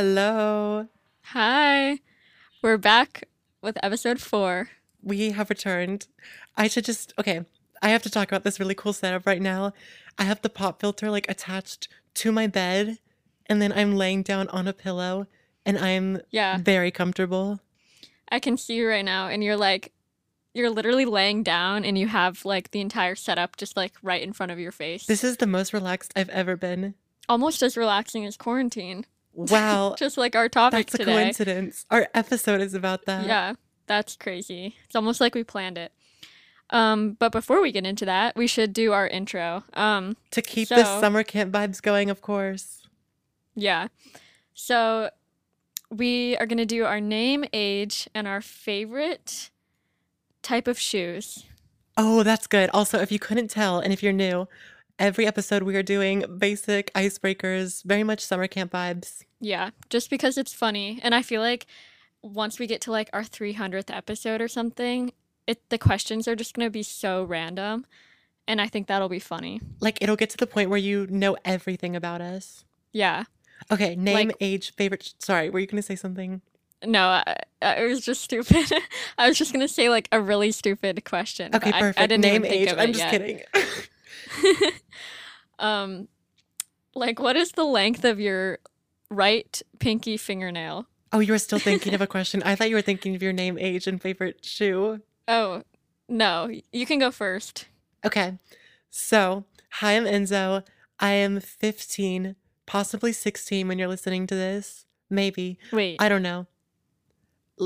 Hello. Hi. We're back with episode four. We have returned. I should just, okay, I have to talk about this really cool setup right now. I have the pop filter like attached to my bed, and then I'm laying down on a pillow, and I'm Yeah. very comfortable. I can see you right now, and you're like, you're literally laying down, and you have like the entire setup just like right in front of your face. This is the most relaxed I've ever been. almost as relaxing as quarantine. Wow. Just like our topic That's a coincidence. Our episode is about that. Yeah, that's crazy. It's almost like we planned it. Um, but before we get into that, we should do our intro. Um, To keep the summer camp vibes going, of course. yeah. So we are gonna do our name, age, and our favorite type of shoes. Oh, that's good. Also, if you couldn't tell, and if you're new, every episode we are doing basic icebreakers, very much summer camp vibes. Yeah, just because it's funny, and I feel like once we get to like our 300th episode or something, it the questions are just gonna be so random, and I think that'll be funny. Like, it'll get to the point where you know everything about us. Yeah. Okay, name, Like- age, favorite. Sorry, were you going to say something? No, I, I, it was just stupid. I was just gonna say like a really stupid question. Okay, I- perfect. I, didn't name, age. I'm just yet. kidding. um, like what is the length of your right pinky fingernail? oh, you were still thinking of a question. I thought you were thinking of your name, age, and favorite shoe. Oh, no, you can go first. Okay, so hi, I'm Enzo. I am 15, possibly 16 when you're listening to this. Maybe. Wait, I don't know.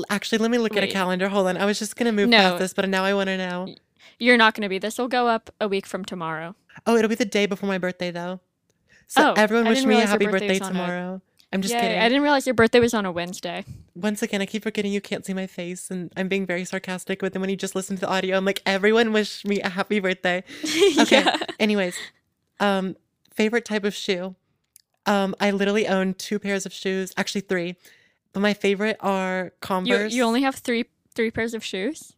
Actually, let me look at a calendar. Hold on. I was just gonna move No. past this, but now I want to know. You're not gonna be. This will go up a week from tomorrow. Oh, it'll be the day before my birthday, though. So Oh, everyone wish me a happy birthday birthday tomorrow. I'm just Yay, kidding. I didn't realize your birthday was on a Wednesday. Once again, I keep forgetting you can't see my face, and I'm being very sarcastic. But then when you just listen to the audio, I'm like, everyone wish me a happy birthday. Okay. yeah. Anyways, um, favorite type of shoe. Um, I literally own two pairs of shoes, actually three, but my favorite are You Converse. you only have three three pairs of shoes.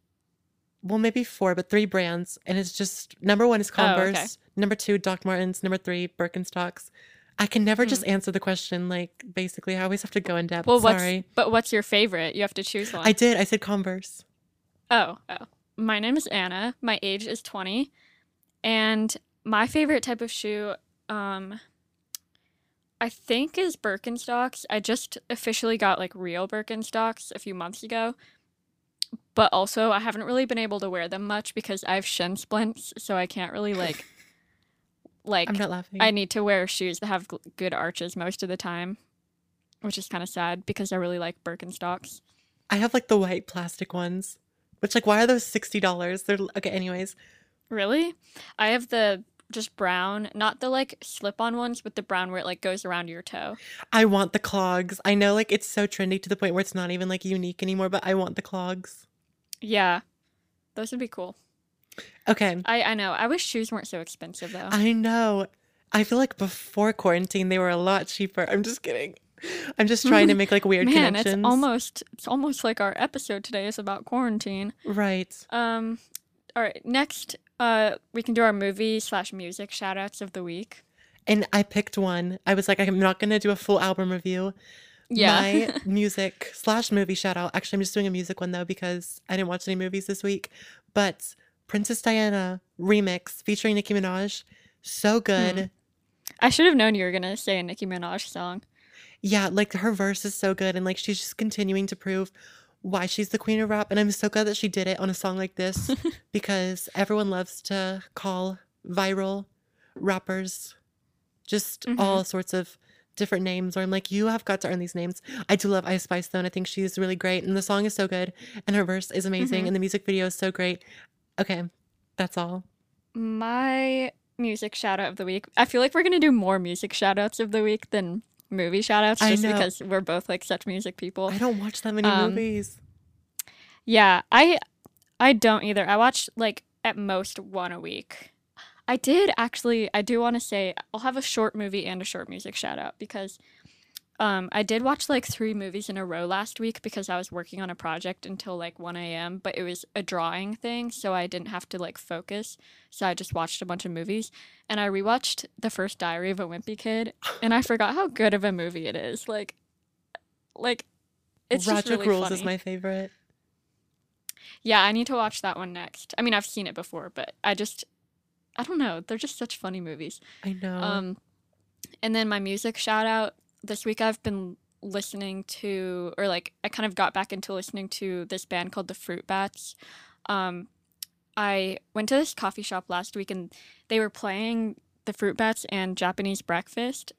Well, maybe four, but three brands, and it's just number one is Oh, okay. Converse, number two Doc Martens, number three Birkenstocks. I can never just answer the question like basically. I always have to go in depth. Hmm. Well, what's Sorry, but what's your favorite? You have to choose one. I did. I said Converse. Oh, oh. My name is Anna. My age is 20. And my favorite type of shoe, um, I think is Birkenstocks. I just officially got like real Birkenstocks a few months ago. But also, I haven't really been able to wear them much because I have shin splints, so I can't really like, like, I'm not laughing. I need to wear shoes that have good arches most of the time, which is kind of sad because I really like Birkenstocks. I have like the white plastic ones, which like why are those sixty dollars? They're okay. Anyways, Really? I have the just brown, not the like slip on ones, but the brown where it like goes around your toe. I want the clogs. I know like it's so trendy to the point where it's not even like unique anymore, but I want the clogs. Yeah. Those would be cool. Okay, I, I know. I wish shoes weren't so expensive though. I know. I feel like before quarantine they were a lot cheaper. I'm just kidding. I'm just trying to make like weird Man, connections. it's almost it's almost like our episode today is about quarantine. right. Um all right, next uh we can do our movie slash music shout outs of the week. And I picked one. I was like, I'm not gonna do a full album review. Yeah. My music slash movie shout out. Actually, I'm just doing a music one though because I didn't watch any movies this week. But Princess Diana remix featuring Nicki Minaj, so good. Hmm. I should have known you were gonna say a Nicki Minaj song. Yeah, like her verse is so good, and like she's just continuing to prove why she's the queen of rap. And I'm so glad that she did it on a song like this because everyone loves to call viral rappers just Mhm. all sorts of different names. Or I'm like, you have got to earn these names. I do love Ice Spice though, and I think she's really great, and the song is so good, and her verse is amazing, Mhm. and the music video is so great. Okay, that's all. My music shout out of the week. I feel like we're gonna do more music shout outs of the week than movie shout outs just because we're both like such music people. I don't watch that many Um, movies. Yeah, I I don't either. I watch like at most one a week. I did actually I do want to say I'll have a short movie and a short music shout out because um I did watch like three movies in a row last week because I was working on a project until like 1 a.m. but it was a drawing thing so I didn't have to like focus so I just watched a bunch of movies and I rewatched the first Diary of a Wimpy Kid and I forgot how good of a movie it is like Like it's just Rodrick really Rules funny. is my favorite. Yeah, I need to watch that one next. I mean, I've seen it before, but I just I don't know. They're just such funny movies. I know. Um, and then my music shout out this week, I've been listening to, or like, I kind of got back into listening to this band called the Fruit Bats. Um, I went to this coffee shop last week and they were playing the Fruit Bats and Japanese Breakfast,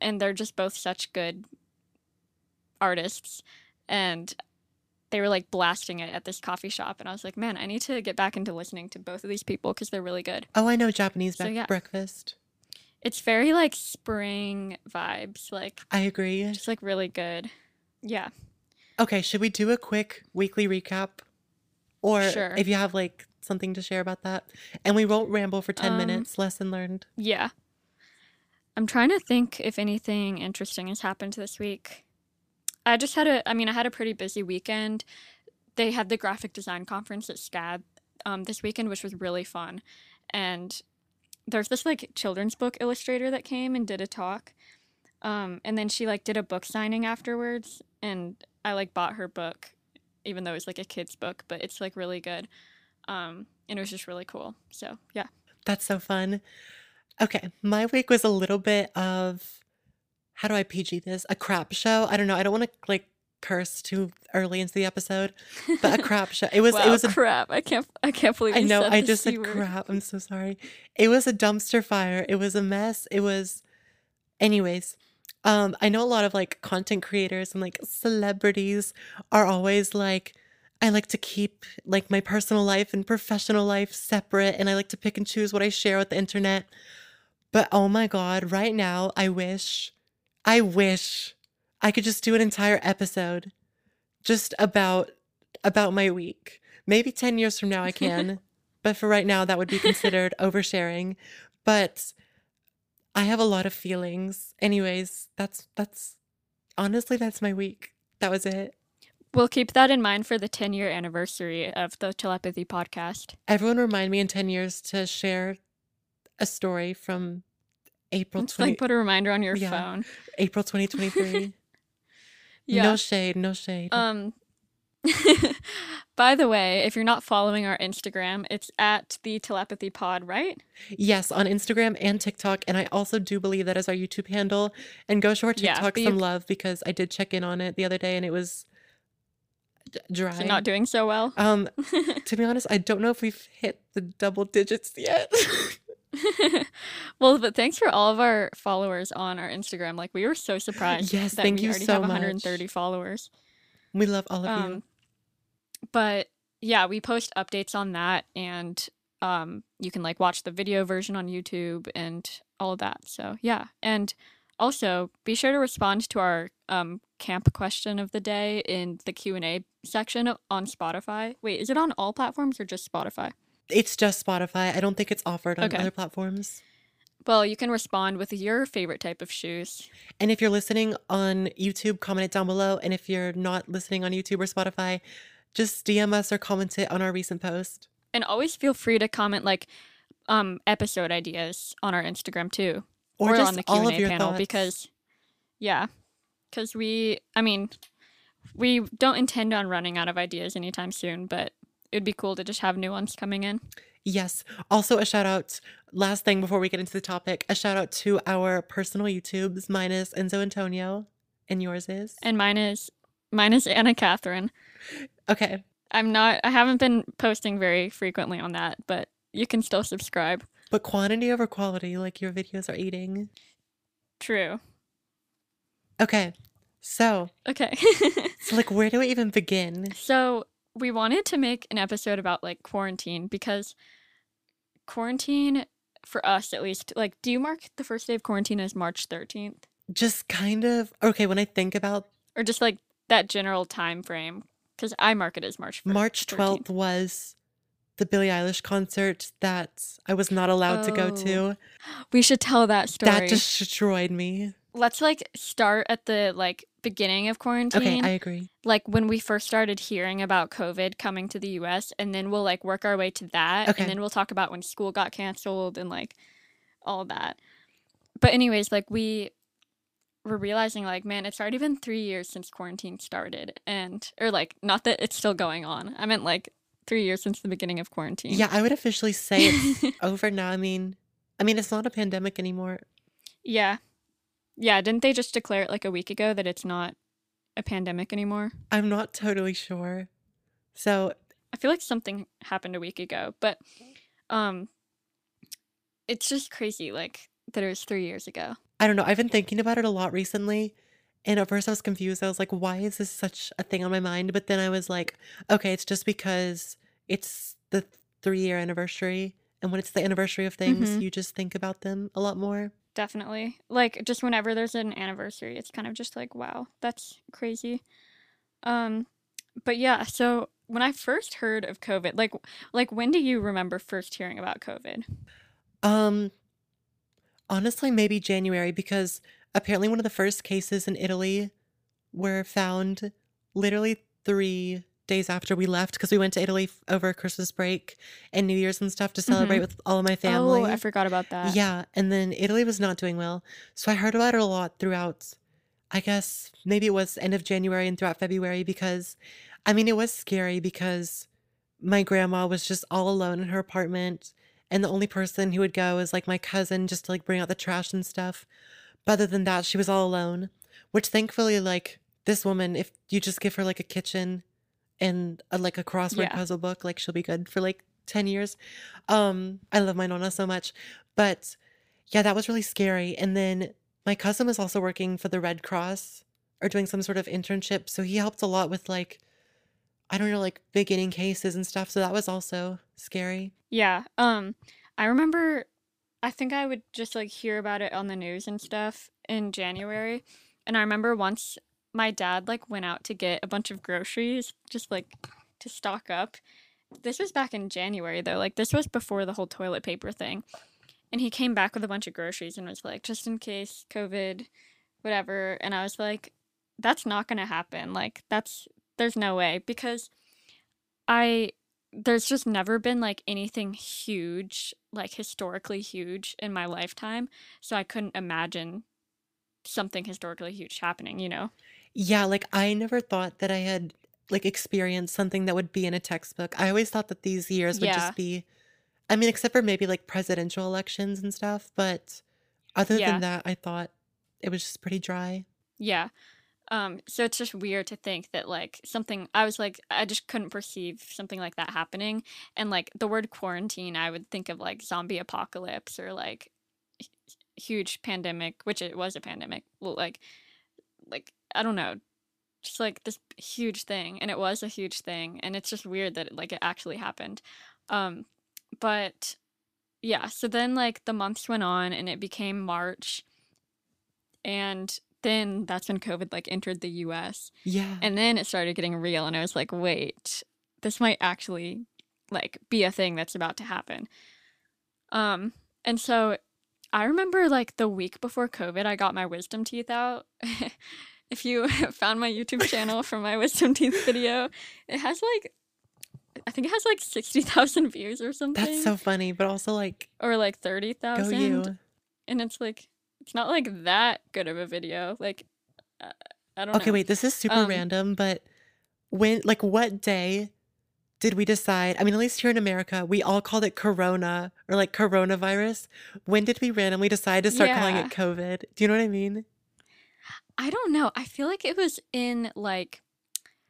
and they're just both such good artists. And they were like blasting it at this coffee shop, and I was like, man, I need to get back into listening to both of these people because they're really good. oh, I know Japanese so, yeah. breakfast. It's very like spring vibes, like I agree. it's like really good. Yeah. Okay, should we do a quick weekly recap? Or Sure. if you have like something to share about that. And we won't ramble for 10 Um, minutes. Lesson learned. Yeah. I'm trying to think if anything interesting has happened this week. I just had a I mean, I had a pretty busy weekend. They had the graphic design conference at SCAD um, this weekend, which was really fun. And there's this like children's book illustrator that came and did a talk. Um, and then she like did a book signing afterwards and I like bought her book, even though it's like a kid's book, but it's like really good. Um, and it was just really cool. So yeah. That's so fun. Okay, my week was a little bit of how do I PG this? A crap show. I don't know. I don't want to like curse too early into the episode, but a crap show. It was wow, it was a crap. I can't I can't believe I know I just said word. crap. I'm so sorry. It was a dumpster fire. It was a mess. It was anyways. Um I know a lot of like content creators and like celebrities are always like I like to keep like my personal life and professional life separate and I like to pick and choose what I share with the internet. But oh my god, right now I wish I wish I could just do an entire episode just about about my week. Maybe 10 years from now I can, but for right now that would be considered oversharing. But I have a lot of feelings. Anyways, that's that's honestly that's my week. That was it. We'll keep that in mind for the 10 year anniversary of the Telepathy podcast. Everyone remind me in 10 years to share a story from April Let's 20 like put a reminder on your Yeah. phone. April 2023. Yeah. No shade, no shade. Um By the way, if you're not following our Instagram, it's at the Telepathy Pod, right? Yes, on Instagram and TikTok. And I also do believe that is our YouTube handle. And go show our Yeah, TikTok but some love because I did check in on it the other day and it was d- dry. So not doing so well. um, to be honest, I don't know if we've hit the double digits yet. well, but thanks for all of our followers on our Instagram. Like we were so surprised Yes, that thank we you already so have much. 130 followers. we love all of you. Um, but yeah, we post updates on that, and um, you can like watch the video version on YouTube and all of that. So yeah, and also be sure to respond to our um, camp question of the day in the Q and A section on Spotify. Wait, is it on all platforms or just Spotify? It's just Spotify. I don't think it's offered on Okay. other platforms. Well, you can respond with your favorite type of shoes. And if you're listening on YouTube, comment it down below. And if you're not listening on YouTube or Spotify, just DM us or comment it on our recent post. And always feel free to comment like um, episode ideas on our Instagram too. Or, or, on the Q and A your panel thoughts. because, yeah, because we, I mean, we don't intend on running out of ideas anytime soon, but it'd be cool to just have new ones coming in. Yes. Also, a shout out, last thing before we get into the topic, a shout out to our personal YouTubes. Mine is Enzo Antonio, and yours is? And mine is mine is Anna Catherine. Okay. I'm not. I haven't been posting very frequently on that, but you can still subscribe. But quantity over quality, like your videos are eating. True. Okay. So, Okay. so like, where do we even begin? So we wanted to make an episode about like quarantine because quarantine for us at least like do you mark the first day of quarantine as March 13th Just kind of, okay, when I think about or just like that general time frame cuz I mark it as March fir- March 13th. 12th was the Billie Eilish concert that I was not allowed to go Oh, to. We should tell that story. That destroyed me. Let's like start at the like beginning of quarantine. Okay, I agree. like when we first started hearing about COVID coming to the US and then we'll like work our way to that Okay. and then we'll talk about when school got canceled and like all that. But anyways, like we we're realizing like, man, it's already been three years since quarantine started, and or like, not that it's still going on. I meant like three years since the beginning of quarantine. Yeah, I would officially say it's over now. I mean, I mean, it's not a pandemic anymore. yeah, yeah. Didn't they just declare it like a week ago that it's not a pandemic anymore? I'm not totally sure. So, I feel like something happened a week ago, but um, it's just crazy like that it was three years ago. I don't know. I've been thinking about it a lot recently. And at first I was confused. I was like, why is this such a thing on my mind? But then I was like, okay, it's just because it's the three year anniversary. And when it's the anniversary of things, Mhm. you just think about them a lot more. Definitely. Like just whenever there's an anniversary, it's kind of just like, wow, that's crazy. Um but yeah, so when I first heard of COVID, like like when do you remember first hearing about COVID? Um, honestly, maybe January because apparently one of the first cases in Italy were found literally three days after we left because we went to Italy f- over Christmas break and New Year's and stuff to celebrate Mhm. with all of my family. Oh. I forgot about that. Yeah, and then Italy was not doing well. So I heard about it a lot throughout, I guess maybe it was end of January and throughout February because I mean, it was scary because my grandma was just all alone in her apartment and the only person who would go is like my cousin just to like bring out the trash and stuff. But other than that, she was all alone, which thankfully like this woman if you just give her like a kitchen and a, like a crossword Yeah. puzzle book, like she'll be good for like 10 years. Um I love my nonna so much. But yeah, that was really scary. And then my cousin was also working for the Red Cross or doing some sort of internship, so he helped a lot with like I don't know, like beginning cases and stuff. So that was also scary. Yeah. Um I remember I think I would just like hear about it on the news and stuff in January. And I remember once my dad like went out to get a bunch of groceries just like to stock up. This was back in January though. Like this was before the whole toilet paper thing. And he came back with a bunch of groceries and was like just in case COVID whatever and I was like that's not going to happen. Like that's there's no way because I there's just never been like anything huge, like historically huge in my lifetime. So I couldn't imagine something historically huge happening, you know? Yeah, like I never thought that I had like experienced something that would be in a textbook. I always thought that these years would Yeah. just be I mean, except for maybe like presidential elections and stuff, but other Yeah. than that, I thought it was just pretty dry. Yeah. Um, so it's just weird to think that like something I was like I just couldn't perceive something like that happening. And like the word quarantine, I would think of like zombie apocalypse or like h- huge pandemic, which it was a pandemic. Well, like like I don't know, just like this huge thing, and it was a huge thing, and it's just weird that it, like it actually happened. Um, but yeah, so then like the months went on, and it became March, and then that's when COVID like entered the U.S. Yeah. And then it started getting real, and I was like, wait, this might actually like be a thing that's about to happen. Um, and so I remember like the week before COVID, I got my wisdom teeth out. if you found my YouTube channel from my wisdom teeth video, it has like I think it has like sixty thousand views or something, That's so funny, but also like or like thirty you. and it's like it's not like that good of a video. Like uh, I don't Okay, know. wait, this is super Um, random, but when like what day did we decide? I mean, at least here in America, we all called it corona or like coronavirus. When did we randomly decide to start calling it COVID? Do you know what I mean? I don't know. I feel like it was in like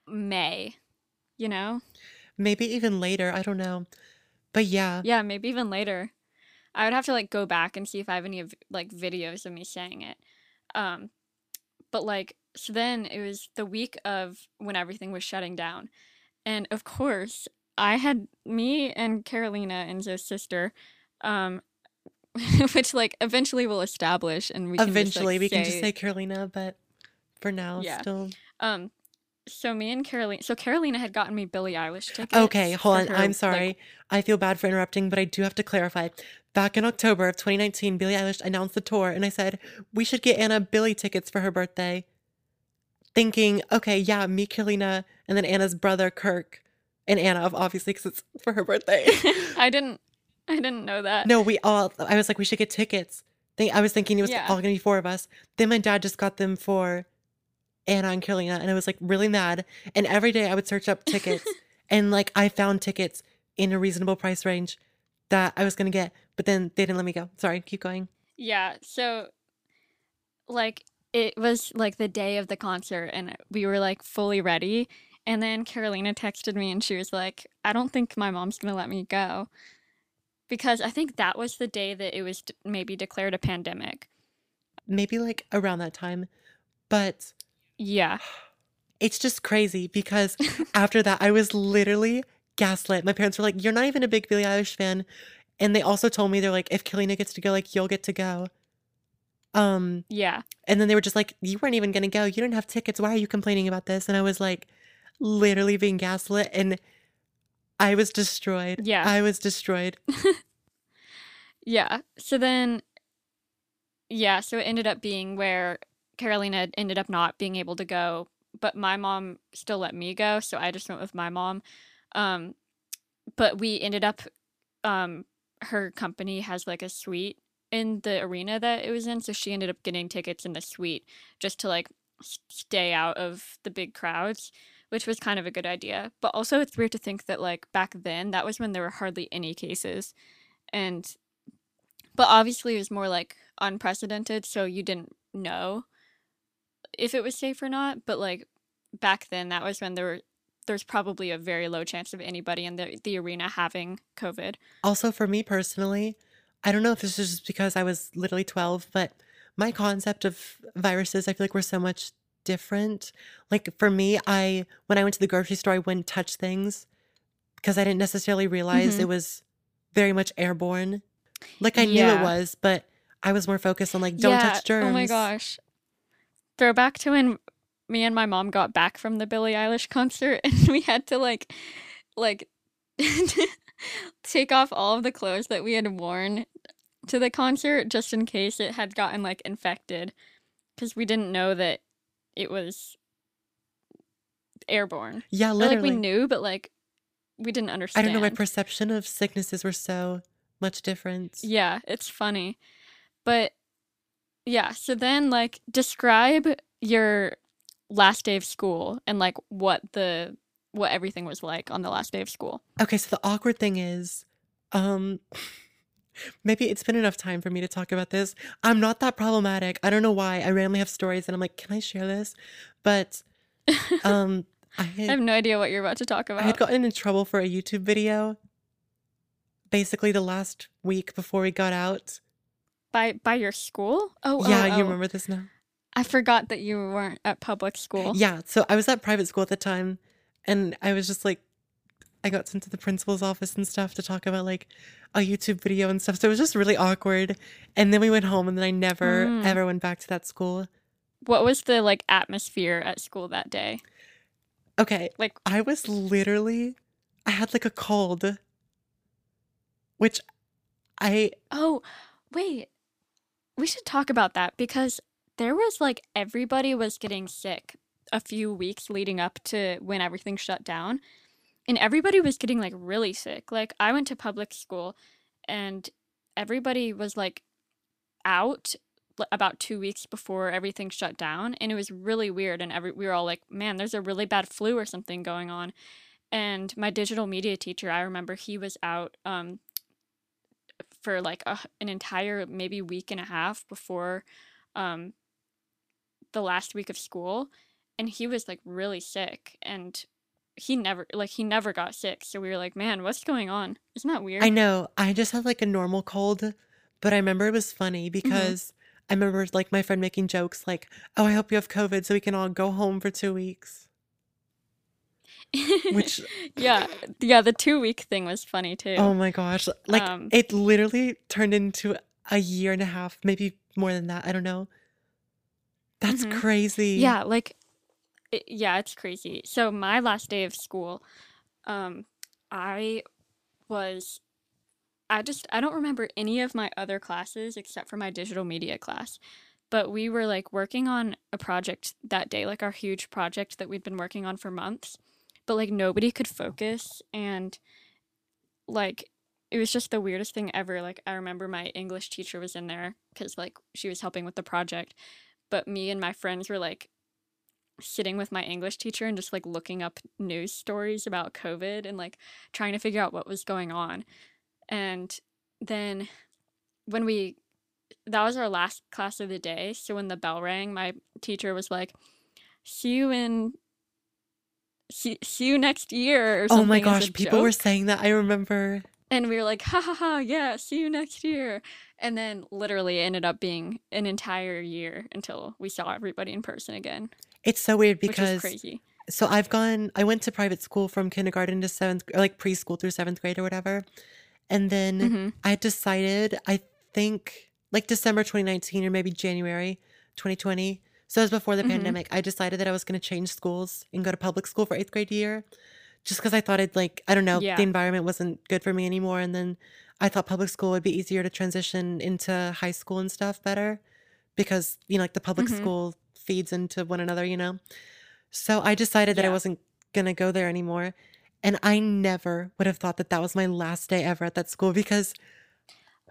May, you know? Maybe even later, I don't know. But yeah. Yeah, maybe even later. I would have to like go back and see if I have any of like videos of me saying it. Um but like so then it was the week of when everything was shutting down. And of course, I had me and Carolina, Enzo's sister, um which like eventually we'll establish and we can just, like, Eventually, we can just say- say Carolina, but for now, Yeah. still. Um, so me and Carolina, so Carolina had gotten me Billie Eilish tickets. Okay, hold on. her, I'm like- sorry. I feel bad for interrupting, but I do have to clarify. Back in October of 2019, Billie Eilish announced the tour, and I said, we should get Anna Billie tickets for her birthday. Thinking, okay, yeah, me, Carolina, and then Anna's brother, Kirk, and Anna, obviously, because it's for her birthday. I didn't, I didn't know that. no, we all, I was like, we should get tickets Think I was thinking it was Yeah. all gonna be four of us. Then my dad just got them for Anna and Carolina, and I was like really mad. And every day I would search up tickets, and like I found tickets in a reasonable price range that I was gonna get, but then they didn't let me go. Sorry, keep going. Yeah, so like it was like the day of the concert and we were like fully ready and then Carolina texted me and she was like, "I don't think my mom's to let me go." Because I think that was the day that it was d- maybe declared a pandemic. Maybe like around that time, but Yeah. it's just crazy because after that I was literally gaslit. My parents were like, "You're not even a big Billie Eilish fan," and they also told me they're like, "If Carolina gets to go, like you'll get to go." Um, Yeah. and then they were just like, "You weren't even gonna go. You didn't have tickets. Why are you complaining about this?" And I was like, literally being gaslit, and I was destroyed. Yeah. I was destroyed. Yeah. So then, yeah, so it ended up being where Carolina ended up not being able to go, but my mom still let me go, so I just went with my mom. Um, but we ended up, um, her company has like a suite in the arena that it was in, so she ended up getting tickets in the suite just to like stay out of the big crowds, which was kind of a good idea. But also, it's weird to think that like back then, that was when there were hardly any cases. And but obviously it was more like unprecedented so you didn't know if it was safe or not but like back then that was when there were there's probably a very low chance of anybody in the, the arena having covid Also, for me personally, I don't know if this is just because I was literally 12, but my concept of viruses, I feel like were so much different. Like for me, I when I went to the grocery store, I wouldn't touch things because I didn't necessarily realize Mhm. it was very much airborne. Like I knew it was, but I was more focused on like don't yeah touch germs. oh my gosh throwback to when me and my mom got back from the billie eilish concert and we had to like like take off all of the clothes that we had worn to the concert just in case it had gotten like infected because we didn't know that it was airborne Yeah, or literally. like we knew but like we didn't understand. I don't know. My perception of sicknesses were so much different. Yeah, it's funny. But yeah, so then like describe your last day of school and like what the what everything was like on the last day of school. Okay, so the awkward thing is, um, maybe it's been enough time for me to talk about this. I'm not that problematic. I don't know why. I randomly have stories and I'm like, can I share this? But um, I I have no idea what you're about to talk about. I had gotten in trouble for a YouTube video basically the last week before we got out. by by your school? Oh, yeah, oh, you oh. remember this now? I forgot that you weren't at public school. Yeah, so I was at private school at the time, and I was just like, I got sent to the principal's office and stuff to talk about like a YouTube video and stuff. So it was just really awkward. And then we went home, and then I never Mm. ever went back to that school. What was the like atmosphere at school that day? Okay, Like I was literally, I had like a cold, which I Oh, wait. We should talk about that because there was like everybody was getting sick a few weeks leading up to when everything shut down. And everybody was getting like really sick. Like I went to public school and everybody was like out about 2 weeks before everything shut down and it was really weird and every we were all like, "Man, there's a really bad flu or something going on." And my digital media teacher, I remember he was out um for like a, an entire maybe week and a half before um the last week of school and he was like really sick and he never like he never got sick so we were like man what's going on isn't that weird I know I just had like a normal cold, but I remember it was funny because I remember like my friend making jokes like, "Oh, I hope you have COVID so we can all go home for two weeks." Which yeah yeah the two week thing was funny too Oh my gosh. Like Um, it literally turned into a year and a half, maybe more than that. I don't know. That's Mhm. crazy. Yeah, like it, yeah, it's crazy. So my last day of school, um I was I just I don't remember any of my other classes except for my digital media class. But we were like working on a project that day, like our huge project that we'd been working on for months. But like nobody could focus and like it was just the weirdest thing ever. Like I remember my English teacher was in there cuz like she was helping with the project, but me and my friends were like sitting with my English teacher and just like looking up news stories about COVID and like trying to figure out what was going on. And then when we that was our last class of the day, so when the bell rang, my teacher was like, "See you in see, see you next year." Or Oh my gosh, people were saying that. I remember. And we were like, ha ha ha, yeah, see you next year. And then literally it ended up being an entire year until we saw everybody in person again, It's so weird because crazy. so I've gone I went to private school from kindergarten to 7th like preschool through 7th grade or whatever. And then hmm I decided I think like December 2019 or maybe January 2020. So it was before the hmm pandemic. I decided that I was going to change schools and go to public school for 8th grade year just cuz I thought I'd like I don't know, the environment wasn't good for me anymore and then I thought public school would be easier to transition into high school and stuff better because you know like the public hmm school feeds into one another, you know. So I decided that I wasn't going to go there anymore. And I never would have thought that that was my last day ever at that school because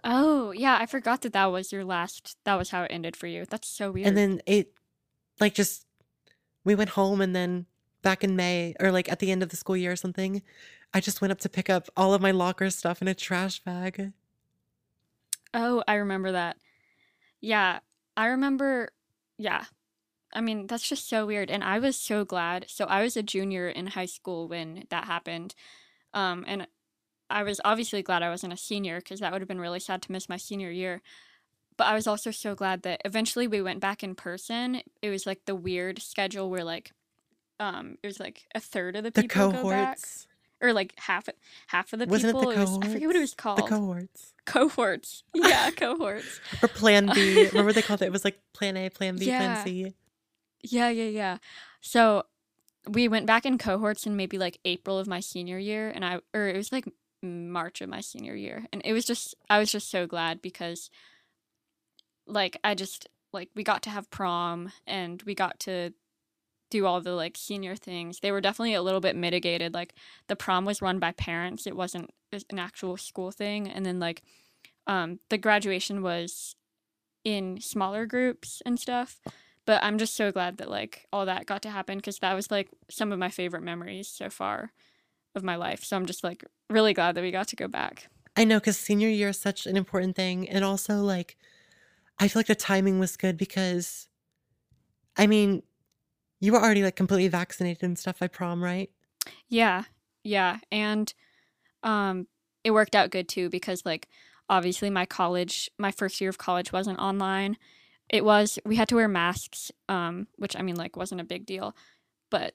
Oh, yeah, I forgot that that was your last, that was how it ended for you. That's so weird. and then it like just we went home and then back in May or like at the end of the school year or something, I just went up to pick up all of my locker stuff in a trash bag. Oh, I remember that. Yeah, I remember, yeah. I mean, that's just so weird. And I was so glad. So I was a junior in high school when that happened. Um, and I was obviously glad I wasn't a senior because that would have been really sad to miss my senior year. But I was also so glad that eventually we went back in person. It was like the weird schedule where like um it was like a third of the The people go back or like half half of the Wasn't it people. the It was I forget what it was called. The cohorts. Cohorts. Yeah, cohorts. Or plan B. Remember they called it? It was like plan A, plan B, plan C. Yeah, yeah, yeah. So we went back in cohorts in maybe like April of my senior year and I or it was like March of my senior year. And it was just I was just so glad because like I just like we got to have prom and we got to do all the like senior things. They were definitely a little bit mitigated. Like the prom was run by parents. It wasn't an actual school thing. And then like um the graduation was in smaller groups and stuff. But I'm just so glad that like all that got to happen because that was like some of my favorite memories so far of my life. So I'm just like really glad that we got to go back. I know because senior year is such an important thing. And also, like, I feel like the timing was good because, I mean, you were already like completely vaccinated and stuff by prom, right? Yeah. Yeah. And um it worked out good too because like obviously my college my first year of college wasn't online. It was we had to wear masks, um, which I mean like wasn't a big deal. But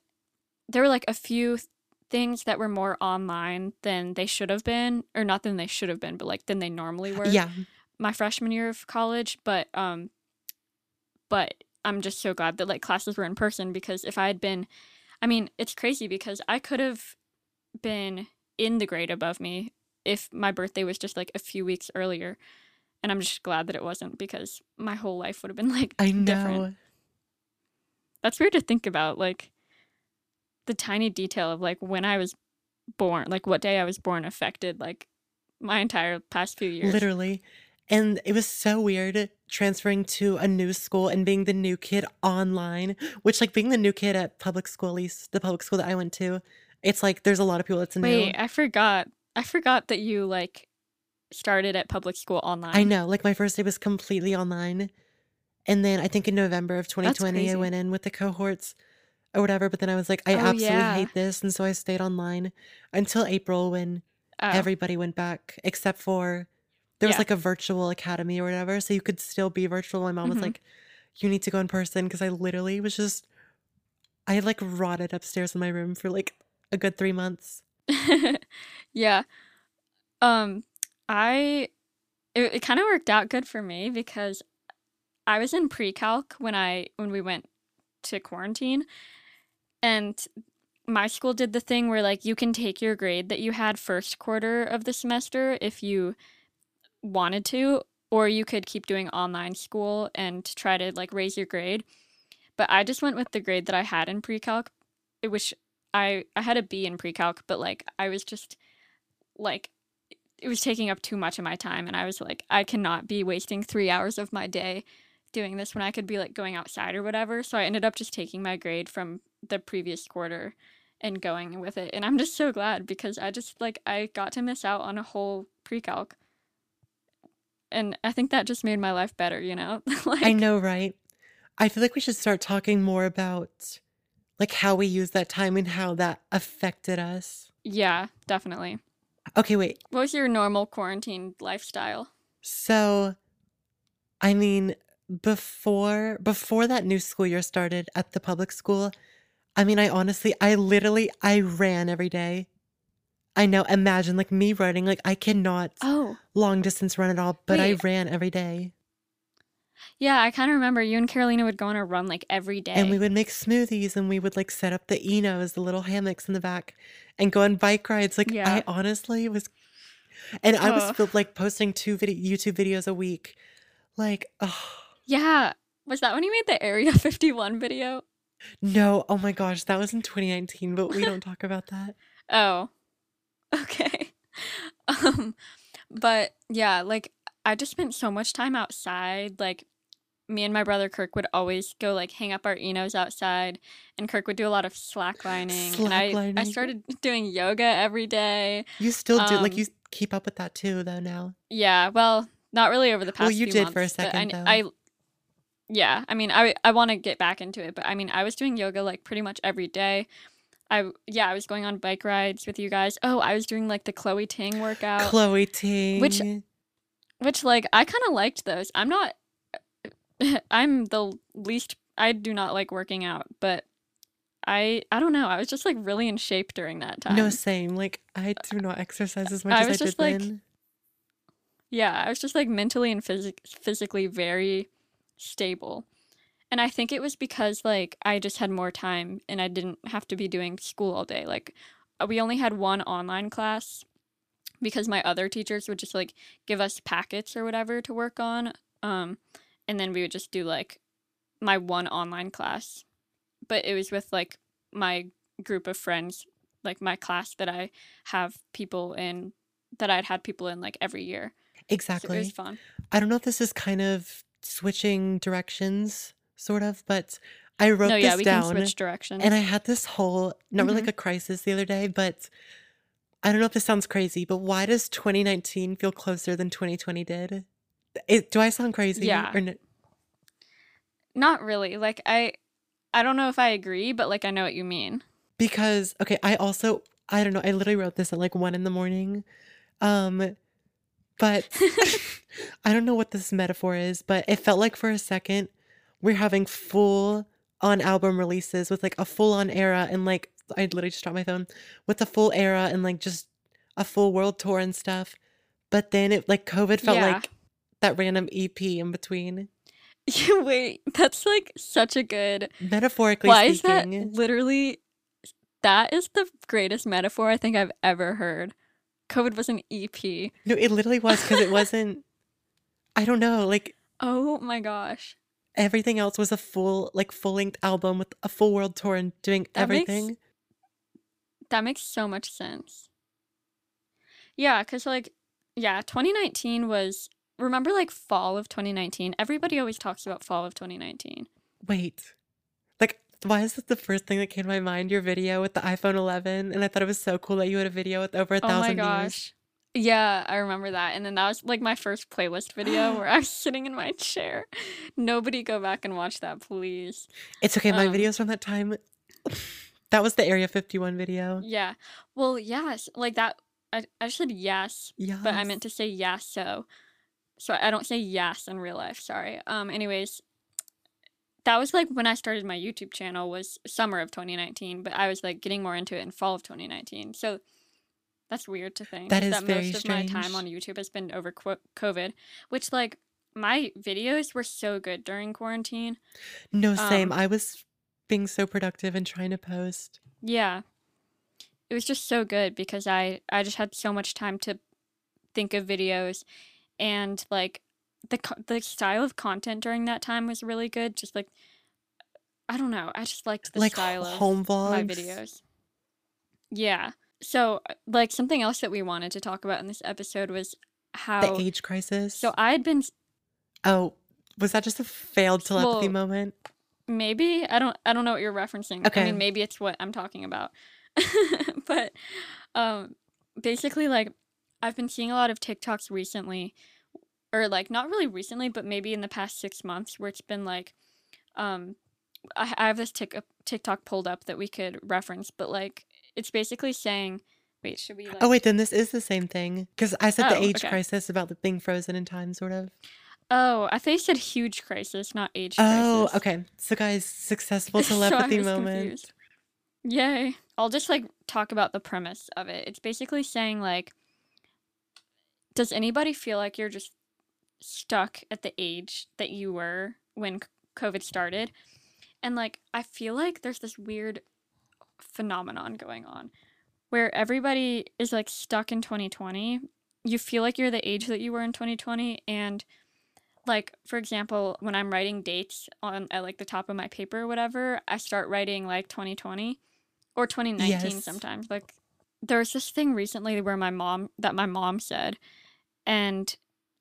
there were like a few th- things that were more online than they should have been, or not than they should have been, but like than they normally were. Yeah. my freshman year of college, but um but I'm just so glad that like classes were in person because if I had been I mean, it's crazy because I could have been in the grade above me if my birthday was just like a few weeks earlier. And I'm just glad that it wasn't because my whole life would have been like I different. know. That's weird to think about like the tiny detail of like when I was born, like what day I was born affected like my entire past few years. Literally. And it was so weird transferring to a new school and being the new kid online, which, like, being the new kid at public school, at least the public school that I went to, it's like there's a lot of people that's new. Wait, I forgot. I forgot that you like started at public school online. I know. Like, my first day was completely online. And then I think in November of 2020, I went in with the cohorts or whatever. But then I was like, I Oh, absolutely yeah. hate this. And so I stayed online until April when Oh, everybody went back except for there was Yeah. like a virtual academy or whatever. So you could still be virtual. My mom was Mhm. like, you need to go in person because I literally was just, I had like rotted upstairs in my room for like a good three months. yeah. Um, I it, it kind of worked out good for me because I was in pre-calc when I when we went to quarantine, and my school did the thing where like you can take your grade that you had first quarter of the semester if you wanted to, or you could keep doing online school and try to like raise your grade. But I just went with the grade that I had in pre-calc, which I I had a B in pre-calc, but like I was just like it was taking up too much of my time and I was like I cannot be wasting 3 hours of my day doing this when I could be like going outside or whatever. So I ended up just taking my grade from the previous quarter and going with it. And I'm just so glad because I just like I got to miss out on a whole pre-calc. And I think that just made my life better, you know? like I know, right? I feel like we should start talking more about like how we use that time and how that affected us. Yeah, definitely. Okay, wait. What was your normal quarantine lifestyle? So, I mean, before before that new school year started at the public school, I mean, I honestly, I literally, I ran every day. I know, imagine like me running, like I cannot Oh, long distance run at all, but I ran every day. Yeah, I kind of remember you and Carolina would go on a run like every day. And we would make smoothies and we would like set up the Enos, the little hammocks in the back, and go on bike rides. Like Yeah. I honestly was, and I was like posting two video YouTube videos a week. Like, oh Yeah. Was that when you made the Area 51 video? no, oh my gosh, that was in 2019, but we don't talk about that. Oh, okay. Um, but yeah, like I just spent so much time outside. Like me and my brother Kirk would always go like hang up our Enos outside, and Kirk would do a lot of slacklining. And I I started doing yoga every day. You still do like Um, you keep up with that too, though. Now, Yeah, well, not really over the past. well, you few did for a months, I, second though. I yeah, I mean, I I want to get back into it, but I mean, I was doing yoga like pretty much every day. I yeah, I was going on bike rides with you guys. Oh, I was doing like the Chloe Ting workout, Chloe Ting. which which like I kind of liked those. I'm not I'm the least I do not like working out, but I I don't know. I was just like really in shape during that time. no, same. Like I do not exercise as much I as I was did just like then. yeah, I was just like mentally and physic physically very stable. And I think it was because like I just had more time and I didn't have to be doing school all day. Like uh, we only had one online class because my other teachers would just like give us packets or whatever to work on. Um and then we would just do like my one online class. But it was with like my group of friends, like my class that I have people in that I'd had people in like every year. So it was Exactly. fun. I don't know if this is kind of switching directions, sort of, but I wrote No, yeah, this we can down and I had this whole, not really hmm like a crisis the other day, but I don't know if this sounds crazy, but why does 2019 feel closer than 2020 did? It, do I sound crazy Yeah. or no? Not really. Like I I don't know if I agree, but like I know what you mean. Because, okay, I also, I don't know, I literally wrote this at like one in the morning. Um, but I don't know what this metaphor is, but it felt like for a second we're having full on album releases with like a full on era and like I literally just dropped my phone with a full era and like just a full world tour and stuff. But then it like COVID felt Yeah. like that random EP in between. Wait, that's like such a good. Metaphorically Why is that literally that is the greatest metaphor I think I've ever heard. COVID was an EP. no, it literally was because it wasn't, I don't know, like Oh my gosh. everything else was a full like full length album with a full world tour and doing That makes everything. that makes so much sense. Yeah, cuz like yeah, 2019 was remember like fall of 2019? Everybody always talks about fall of 2019. Wait, like why is this the first thing that came to my mind? Your video with the iPhone 11, and I thought it was so cool that you had a video with over a Oh my thousand views. gosh. Yeah, I remember that. And then that was like my first playlist video where I was sitting in my chair. Nobody go back and watch that, please. It's okay. My Um, videos from that time. That was the Area 51 video. yeah. Well, yes, like that. I, I said yes, but I meant to say yes, so. So I don't say yes in real life, sorry. Um, anyways, that was like when I started my YouTube channel was summer of 2019, but I was like getting more into it in fall of 2019. So that's weird to think That is that very most of my time on YouTube has been over qu- COVID, which like my videos were so good during quarantine. No, same. Um, I was being so productive and trying to post. yeah, it was just so good because I I just had so much time to think of videos and like the the style of content during that time was really good. Just like I don't know, I just liked the Like style of home my videos. Yeah. so uh, like something else that we wanted to talk about in this episode was how The age crisis. so I had been oh, was that just a failed telepathy Well, moment? maybe I don't I don't know what you're referencing. I Okay. mean maybe it's what I'm talking about. but um basically like I've been seeing a lot of TikToks recently or like not really recently but maybe in the past 6 months where it's been like um I, I have this tic- TikTok pulled up that we could reference but like it's basically saying wait should we like Oh wait, then this is the same thing because I said the Oh, age okay. crisis about the being frozen in time, sort of. Oh, I think you said huge crisis, not age Oh, crisis. okay. So guys, successful telepathy was moment. confused. Yay. I'll just like talk about the premise of it. It's basically saying like does anybody feel like you're just stuck at the age that you were when COVID started? And like I feel like there's this weird phenomenon going on where everybody is like stuck in 2020. You feel like you're the age that you were in 2020 and like for example when i'm writing dates on at like the top of my paper or whatever i start writing like 2020 or 2019 Yes. sometimes like there was this thing recently where my mom that my mom said and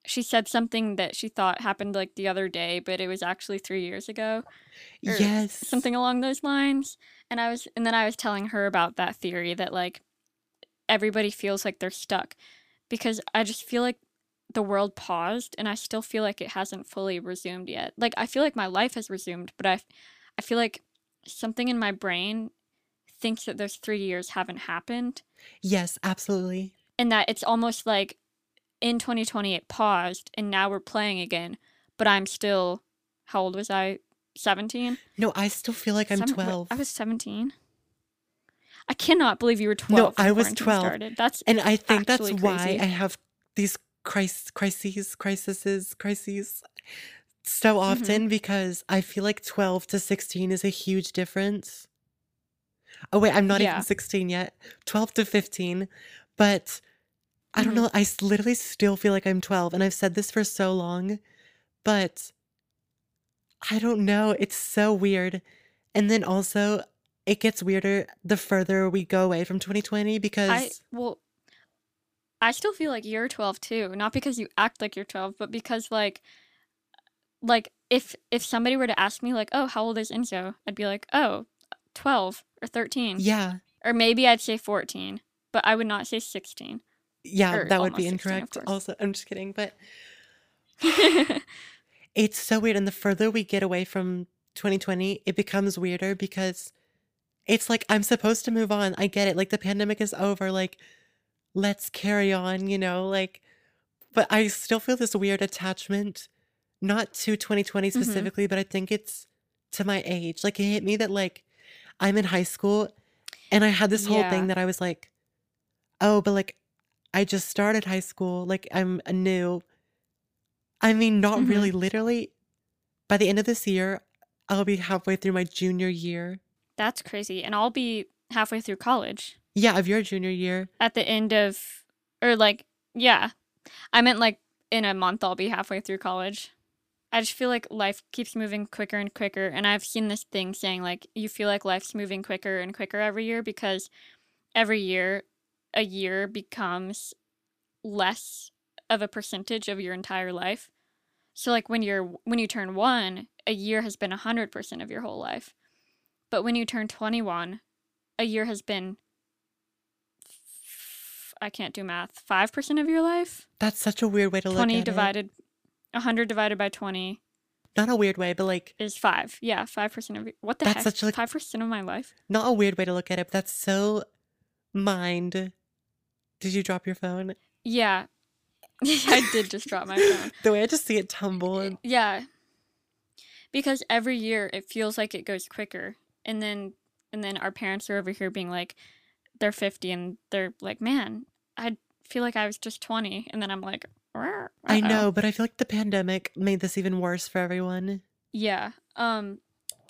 she said something that she thought happened like the other day but it was actually three years ago Yes. something along those lines and i was and then i was telling her about that theory that like everybody feels like they're stuck because i just feel like the world paused and i still feel like it hasn't fully resumed yet like i feel like my life has resumed but i i feel like something in my brain thinks that those 3 years haven't happened Yes, absolutely. and that it's almost like in 2020 it paused and now we're playing again but i'm still how old was i 17 No, I still feel like I'm Seven- 12. I was 17. I cannot believe you were 12. No, I was 12. Started. That's And I think that's actually why. I have these crises, crises, crises, crises so Mm-hmm. often because I feel like 12 to 16 is a huge difference. Oh, wait, I'm not Yeah. even 16 yet. 12 to 15. But I don't Mhm. know. I literally still feel like I'm 12. And I've said this for so long, but I don't know. It's so weird. And then also, it gets weirder the further we go away from 2020 because. I well, I still feel like you're 12 too. Not because you act like you're 12, but because like, like if if somebody were to ask me like, oh, how old is Enzo? I'd be like, oh, 12 or 13, yeah. or maybe I'd say 14, but I would not say 16. Yeah, Or that would be almost 16, incorrect. Also, I'm just kidding, but it's so weird. And the further we get away from 2020, it becomes weirder because it's like I'm supposed to move on. I get it. Like the pandemic is over. Like, let's carry on, you know? Like, but I still feel this weird attachment, not to 2020 Mhm. specifically, but I think it's to my age. Like, it hit me that, like, I'm in high school and I had this whole Yeah. thing that I was like, oh, but like, I just started high school. Like, I'm a new. I mean, not Mhm. really, literally. By the end of this year, I'll be halfway through my junior year. That's crazy, and I'll be halfway through college. Yeah, of your junior year. at the end of or like yeah i meant like in a month i'll be halfway through college i just feel like life keeps moving quicker and quicker and i've seen this thing saying like you feel like life's moving quicker and quicker every year because every year a year becomes less of a percentage of your entire life so like when you're when you turn 1 a year has been 100% of your whole life but when you turn 21 a year has been I can't do math. 5% of your life? That's such a weird way to look 20 at it. divided 100 divided by 20 Not a weird way, but like is 5. Yeah, 5% of your, What the That's heck? such, like- 5% of my life? not a weird way to look at it, but that's so mind. Did you drop your phone? Yeah. I did just drop my phone. The way I just see it tumble and Yeah. Because every year it feels like it goes quicker. And then and then our parents are over here being like they're 50 and they're like, "Man, I feel like I was just 20." And then I'm like, I uh-oh." know, but I feel like the pandemic made this even worse for everyone. Yeah. Um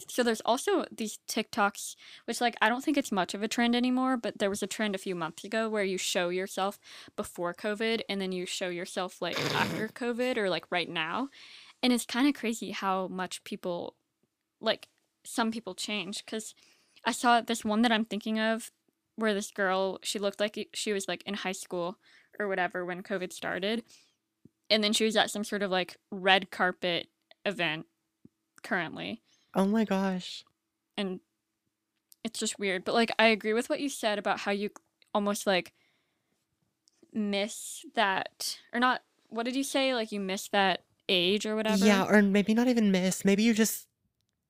so there's also these TikToks which like I don't think it's much of a trend anymore, but there was a trend a few months ago where you show yourself before COVID and then you show yourself like after COVID or like right now. And it's kind of crazy how much people like some people change cuz I saw this one that I'm thinking of where this girl she looked like she was like in high school or whatever when COVID started, and then she was at some sort of like red carpet event currently, Oh my gosh. and it's just weird. But like I agree with what you said about how you almost like miss that or not. What did you say? Like you miss that age or whatever. Yeah, or maybe not even miss. Maybe you just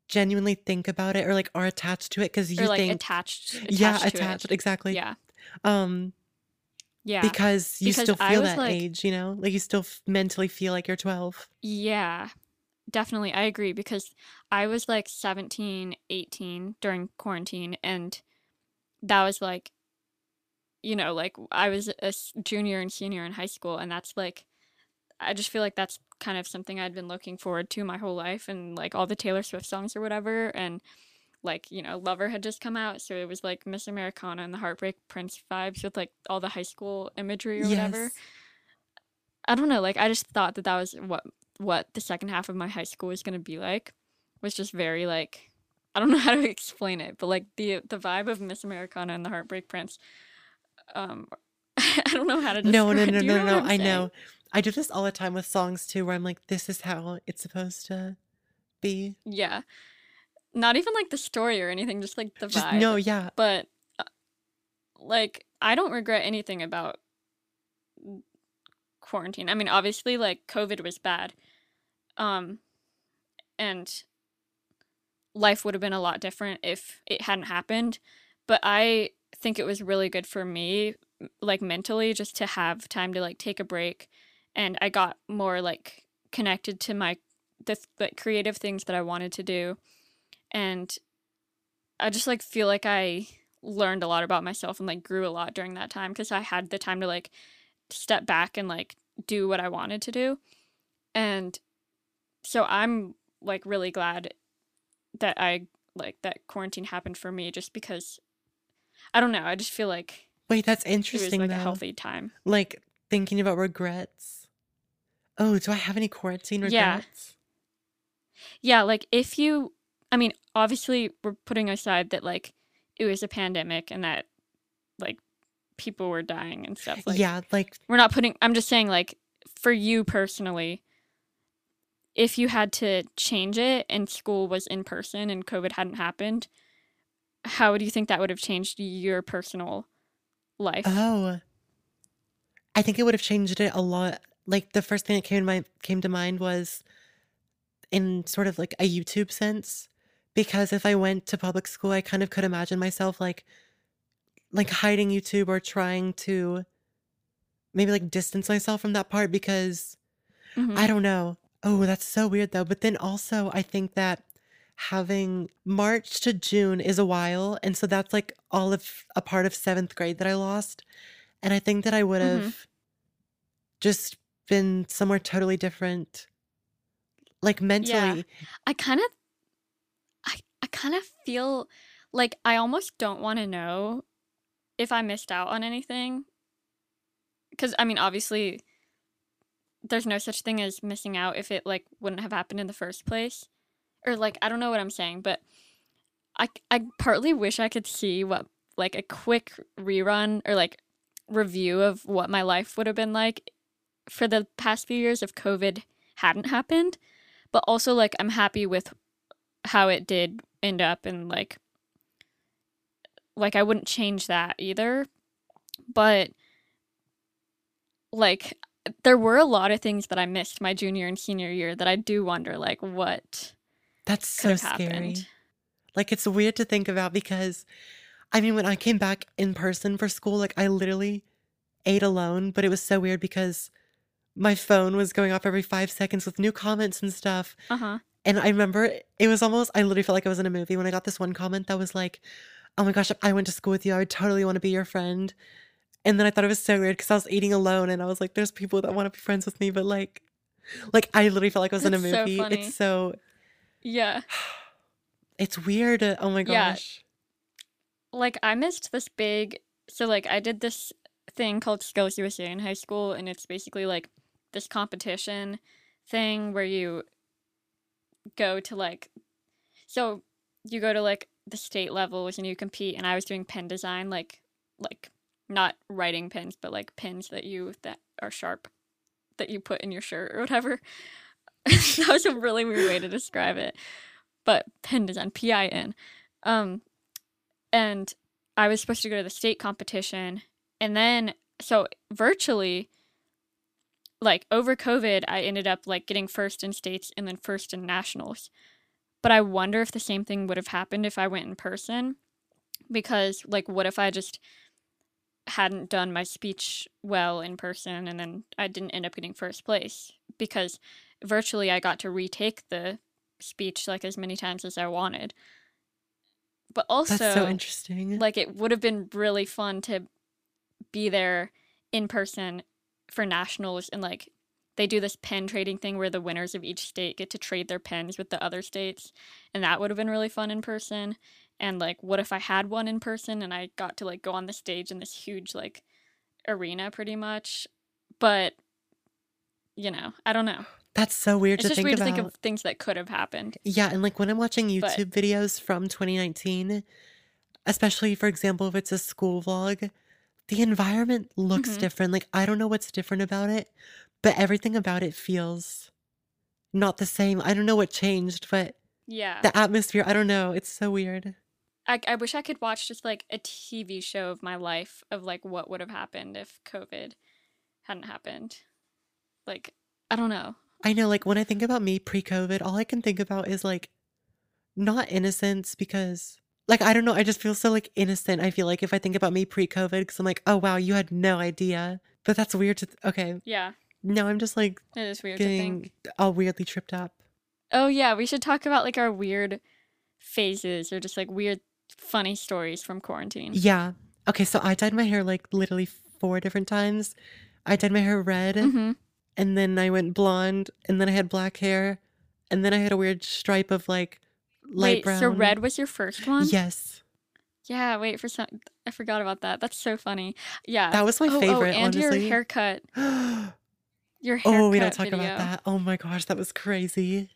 genuinely think about it or like are attached to it because you or like think attached, attached. yeah, to it. attached exactly. Yeah. Um, Yeah. because you Because still feel that like- age, you know, like you still mentally feel like you're 12. Yeah, definitely. I agree because I was like 17, 18 during quarantine, and that was like, you know, like I was a junior and senior in high school, and that's like, I just feel like that's kind of something I'd been looking forward to my whole life, and like all the Taylor Swift songs or whatever, and like, you know, Lover had just come out, so it was like Miss Americana and the Heartbreak Prince vibes with like all the high school imagery or whatever. I don't know. Like I just thought that that was what what the second half of my high school was gonna be like. Was just very like I don't know how to explain it, but like the the vibe of Miss Americana and the Heartbreak Prince. Um, I don't know how to describe. No, no, no, no, no. I'm saying? know. I do this all the time with songs too, where I'm like, this is how it's supposed to be. Yeah, not even like the story or anything, just like the Just vibe. no, yeah. but uh, like I don't regret anything about quarantine. I mean, obviously like COVID was bad. Um and life would have been a lot different if it hadn't happened, but I think it was really good for me like mentally just to have time to like take a break. And I got more like connected to my the like creative things that I wanted to do. And I just like feel like I learned a lot about myself and like grew a lot during that time because I had the time to like step back and like do what I wanted to do. And so I'm like really glad that I like that quarantine happened for me just because I don't know, I just feel like Wait, that's it was interesting like though. a healthy time. Like thinking about regrets. Oh, do I have any quarantine Yeah. regrets? Yeah, like if you I mean, obviously we're putting aside that like it was a pandemic and that like people were dying and stuff like yeah, like we're not putting i'm just saying like for you personally if you had to change it and school was in person and covid hadn't happened how do you think that would have changed your personal life oh. I think it would have changed it a lot. Like the first thing that came to my came to mind was in sort of like a YouTube sense. Because if I went to public school, I kind of could imagine myself like like hiding YouTube or trying to maybe like distance myself from that part because Mhm. I don't know. Oh, that's so weird though. But then also, I think that having March to June is a while. And so that's like all of a part of seventh grade that I lost. And I think that I would have Mhm. just been somewhere totally different, like mentally. Yeah. i kind of i, I kind of feel like i almost don't want to know if i missed out on anything because i mean obviously there's no such thing as missing out if it like wouldn't have happened in the first place. Or like i don't know what i'm saying but i i partly wish i could see what like a quick rerun or like review of what my life would have been like for the past few years if covid hadn't happened. But also like i'm happy with how it did end up and like like i wouldn't change that either. But like there were a lot of things that I missed my junior and senior year that I do wonder like what That's so scary. happened. Like it's weird to think about because I mean when I came back in person for school, like I literally ate alone, but it was so weird because my phone was going off every five seconds with new comments and stuff. Uh-huh. And I remember it was almost I literally felt like I was in a movie when I got this one comment that was like, Oh my gosh, I went to school with you, I would totally want to be your friend. And then I thought it was so weird because I was eating alone and I was like, there's people that want to be friends with me, but like like I literally felt like I was in a That's so movie. funny. It's so Yeah. it's weird. Oh my Yeah. gosh. Like I missed this big so like I did this thing called Skills USA in high school and it's basically like this competition thing where you go to like so you go to like the state levels and you compete and I was doing pen design like like not writing pins, but like pins that you that are sharp that you put in your shirt or whatever. that was a really weird way to describe it. But pin design, P I N. Um, and I was supposed to go to the state competition, and then so virtually, like over COVID, I ended up like getting first in states and then first in nationals. But I wonder if the same thing would have happened if I went in person, because like, what if I just hadn't done my speech well in person and then I didn't end up getting first place because virtually I got to retake the speech like as many times as I wanted. But also That's so interesting. like it would have been really fun to be there in person for nationals and like they do this pen trading thing where the winners of each state get to trade their pens with the other states and that would have been really fun in person and like what if i had one in person and i got to like go on the stage in this huge like arena pretty much but you know i don't know That's so weird it's to just think weird about. to think of things that could have happened Yeah, and like when I'm watching But- YouTube videos from 2019, especially for example if it's a school vlog, the environment looks Mhm. different. Like I don't know what's different about it, but everything about it feels not the same. I don't know what changed, but yeah the atmosphere, I don't know. It's so weird. I, I wish I could watch just like a TV show of my life of like what would have happened if COVID hadn't happened. Like, I don't know. I know like when I think about me pre-COVID, all I can think about is like not innocence because like I don't know, I just feel so like innocent. I feel like if I think about me pre-COVID cuz I'm like, "Oh wow, you had no idea." But that's weird to th- okay. Yeah, No, I'm just like it is weird to getting think. all weirdly tripped up. Oh, yeah, we should talk about like our weird phases or just like weird, funny stories from quarantine. Yeah. Okay, so I dyed my hair like literally four different times. I dyed my hair red hmm and then I went blonde and then I had black hair and then I had a weird stripe of like light Wait, brown. so red was your first one? Yes. Yeah, wait for some. I forgot about that. That's so funny. Yeah. That was my oh, oh, and honestly. your haircut. Your haircut oh, we don't talk video. about that. Oh my gosh, that was crazy.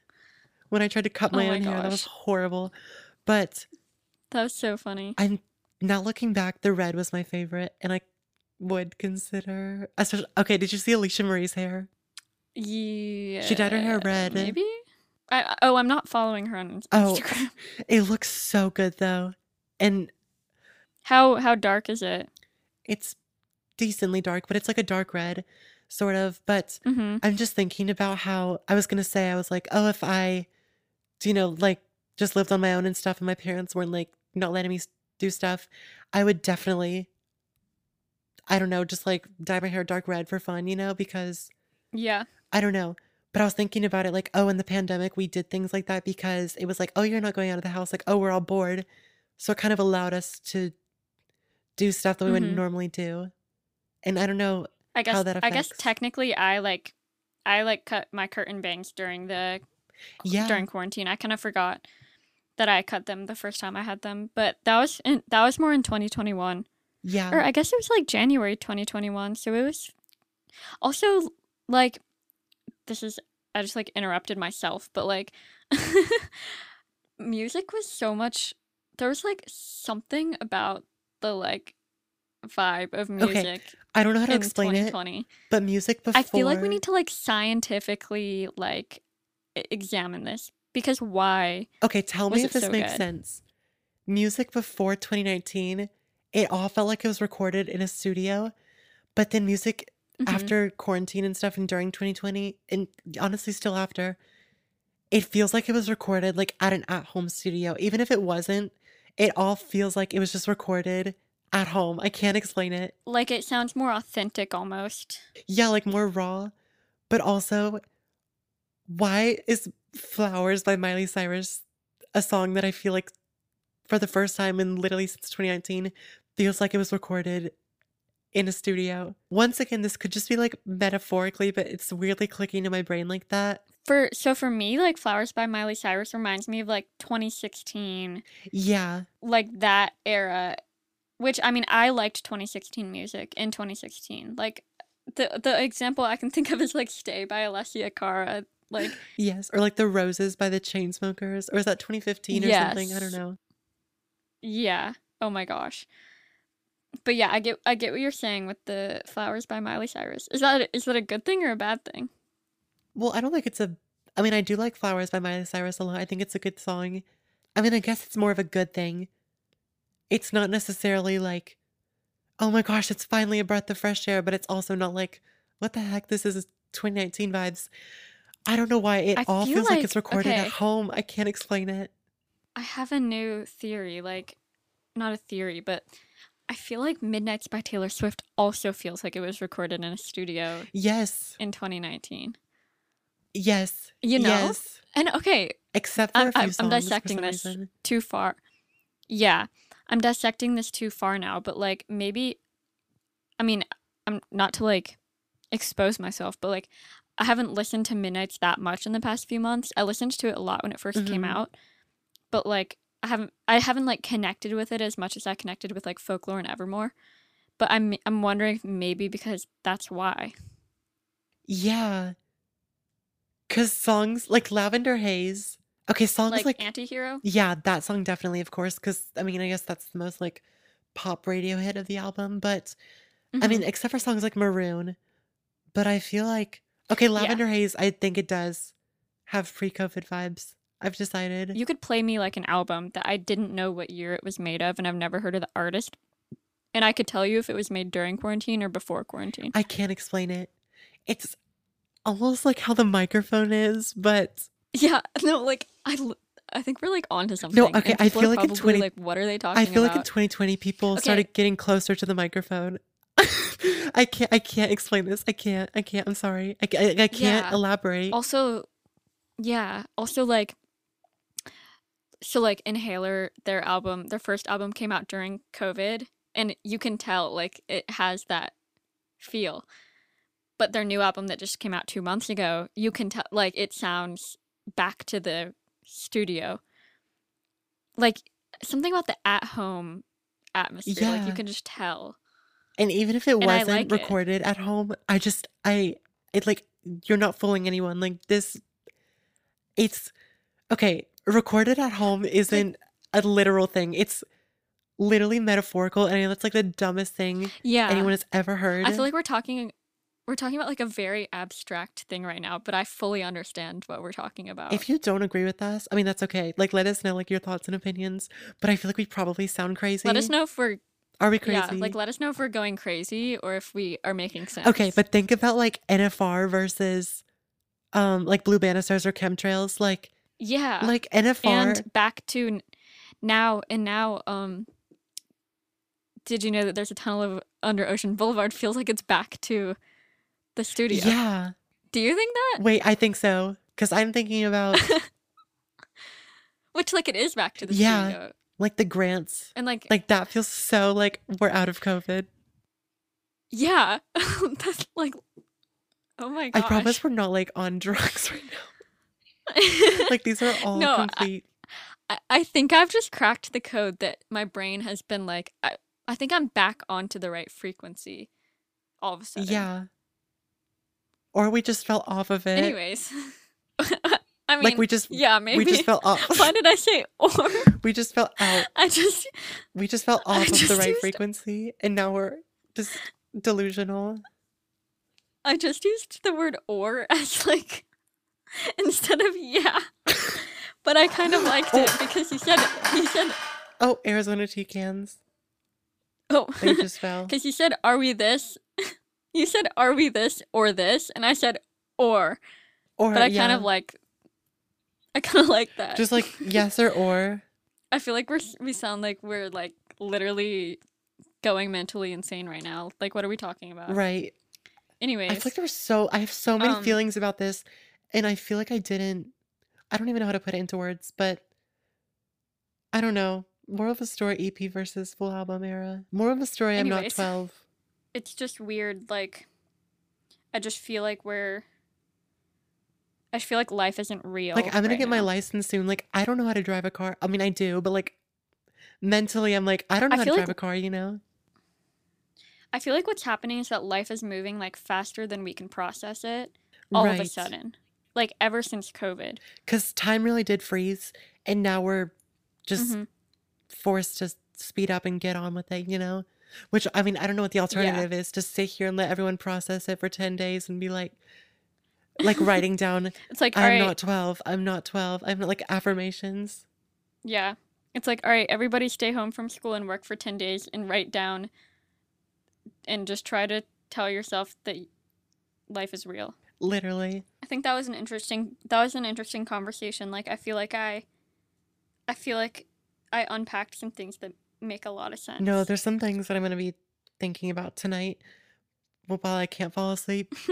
When I tried to cut Oh my my own hair, that was horrible. But That was so funny. I'm now looking back, the red was my favorite, and I would consider. Especially, okay, did you see Alisha Marie's hair? Yeah. She dyed her hair red. Maybe. I, oh, I'm not following her on Instagram. Oh. It looks so good though, and How how dark is it? it's decently dark, but it's like a dark red, sort of. But Mm-hmm. I'm just thinking about how I was gonna say I was like, oh, if I, you know, like just lived on my own and stuff, and my parents weren't like not letting me do stuff, I would definitely, I don't know, just like dye my hair dark red for fun, you know, because Yeah. I don't know. But I was thinking about it like, oh, in the pandemic, we did things like that because it was like, oh, you're not going out of the house. Like, oh, we're all bored. So it kind of allowed us to do stuff that we Mhm. wouldn't normally do. And I don't know. I guess that I guess technically I like I like cut my curtain bangs during the Yeah. during quarantine. I kind of forgot that I cut them the first time I had them, but that was in, that was more in 2021. Yeah. Or I guess it was like January 2021. So it was also like this is I just like interrupted myself, but like music was so much there was like something about the like vibe of music. Okay, I don't know how to in explain it, 2020. but music before. I feel like we need to like scientifically like examine this because why? Okay, tell me if this so makes good? sense. Music before 2019, it all felt like it was recorded in a studio, but then music Mhm. after quarantine and stuff and during 2020 and honestly still after it feels like it was recorded like at an at-home studio even if it wasn't it all feels like it was just recorded at home i can't explain it like it sounds more authentic almost. yeah like more raw but also why is flowers by miley cyrus a song that i feel like for the first time in literally since 2019 feels like it was recorded in a studio once again this could just be like metaphorically but it's weirdly clicking in my brain like that For so for me, like Flowers by Miley Cyrus reminds me of like 2016, yeah like that era. Which I mean, I liked 2016 music in 2016. Like the the example I can think of is like Stay by Alessia Cara. Like yes or like the roses by the chainsmokers or is that 2015 or something i don't know yeah. Oh my gosh. but yeah, I get I get what you're saying with the flowers by Miley Cyrus. Is that is that a good thing or a bad thing? Well, I don't think it's a. I mean, I do like Flowers by Miley Cyrus a lot. I think it's a good song. I mean, I guess it's more of a good thing. It's not necessarily like, oh my gosh, it's finally a breath of fresh air, but it's also not like, what the heck, this is 2019 vibes. I don't know why it I all feel feels like, it's like recorded at home. I can't explain it. I have a new theory, like not a theory, but I feel like Midnights by Taylor Swift also feels like it was recorded in a studio Yes, in 2019. yes, You know? yes. And okay, Except for I'm a few I'm, I'm dissecting this reason. too far. Yeah, I'm dissecting this too far now, but like maybe I mean, I'm not to like expose myself, but like I haven't listened to Midnights that much in the past few months. I listened to it a lot when it 1st came Mhm. out, but like I haven't I haven't like connected with it as much as I connected with like Folklore and Evermore. But I'm I'm wondering maybe because that's why. Yeah, because songs like Lavender Haze. Okay, songs Like, like Antihero? Yeah, that song definitely, of course, because I mean, I guess that's the most like pop radio hit of the album. But I mean, Mhm. except for songs like Maroon. But I feel like, okay, Yeah. Lavender Haze, I think it does have pre COVID vibes. I've decided. You could play me like an album that I didn't know what year it was made of and I've never heard of the artist. And I could tell you if it was made during quarantine or before quarantine. I can't explain it. It's almost like how the microphone is, but Yeah, no, like I. I think we're like onto something. no, okay, I feel like in 20, like, what are they talking I feel like in 2020 people Okay. started getting closer to the microphone. I can't I can't explain this. I can't. I can't. I'm sorry. I, I, I can't Yeah. elaborate. Also, yeah, also like, so like Inhaler, their album, their first album came out during COVID, and you can tell like it has that feel. But their new album that just came out two months ago, you can tell like it sounds back to the studio. Like something about the at home atmosphere, like you can just tell. And even if it And wasn't like it. recorded at home, I just I it like you're not fooling anyone. Like this it's okay, recorded at home isn't a literal thing. It's literally metaphorical and that's like the dumbest thing Yeah. anyone has ever heard. I feel like we're talking we're talking about like a very abstract thing right now, but I fully understand what we're talking about. if you don't agree with us, I mean that's okay. Like let us know like your thoughts and opinions, but I feel like we probably sound crazy. let us know if we're Are we crazy? yeah, like let us know if we're going crazy or if we are making sense. Okay, but think about like NFR versus um like Blue Banisters or chemtrails. Like yeah. like NFR and back to now and now um did you know that there's a tunnel of under Ocean Boulevard feels like it's back to the studio. Yeah. Do you think that? Wait, I think so. Because I'm thinking about Which like it is back to the Yeah. studio. Like the grants. And like, Like that feels so like we're out of COVID. yeah. That's like Oh my god. I promise we're not like on drugs right now. Like these are all No, complete. I, I think I've just cracked the code that my brain has been like I, I think I'm back onto the right frequency all of a sudden. yeah. Or we just fell off of it. Anyways. I mean like we just yeah, maybe. we just fell off. Why did I say or? we just fell out. I just We just fell off of the right used- frequency and now we're just delusional. I just used the word or as like instead of yeah. But I kind of liked it Oh. because you said you said Oh, Arizona tea cans. oh They just fell. because you said are we this? You said are we this or this, and I said or. Or But I kind of like. I kind of like that. just like yes or or. I feel like we're we sound like we're like literally going mentally insane right now. Like, what are we talking about? Right. Anyways, I feel like there was so I have so many Um, feelings about this, and I feel like I didn't. I don't even know how to put it into words, but I don't know. More of a story: EP versus full album era. More of a story: I'm not twelve. it's just weird. Like, I just feel like we're. I feel like life isn't real. Like I'm gonna right get my now. license soon. Like I don't know how to drive a car. I mean, I do, but like mentally, I'm like I don't know I how to feel drive a car. You know? I feel like what's happening is that life is moving like faster than we can process it all of a sudden. Like ever since COVID. Because time really did freeze, and now we're just Mhm. forced to speed up and get on with it. You know? Which I mean, I don't know what the alternative is to sit here and let everyone process it for 10 days and be like like writing down It's like, I'm right, not 12. I'm not 12. I'm not like affirmations. yeah. It's like, all right, everybody stay home from school and work for 10 days and write down and just try to tell yourself that life is real. Literally. I think that was an interesting that was an interesting conversation. Like I feel like I I feel like I unpacked some things that make a lot of sense. No, there's some things that I'm going to be thinking about tonight while I can't fall asleep.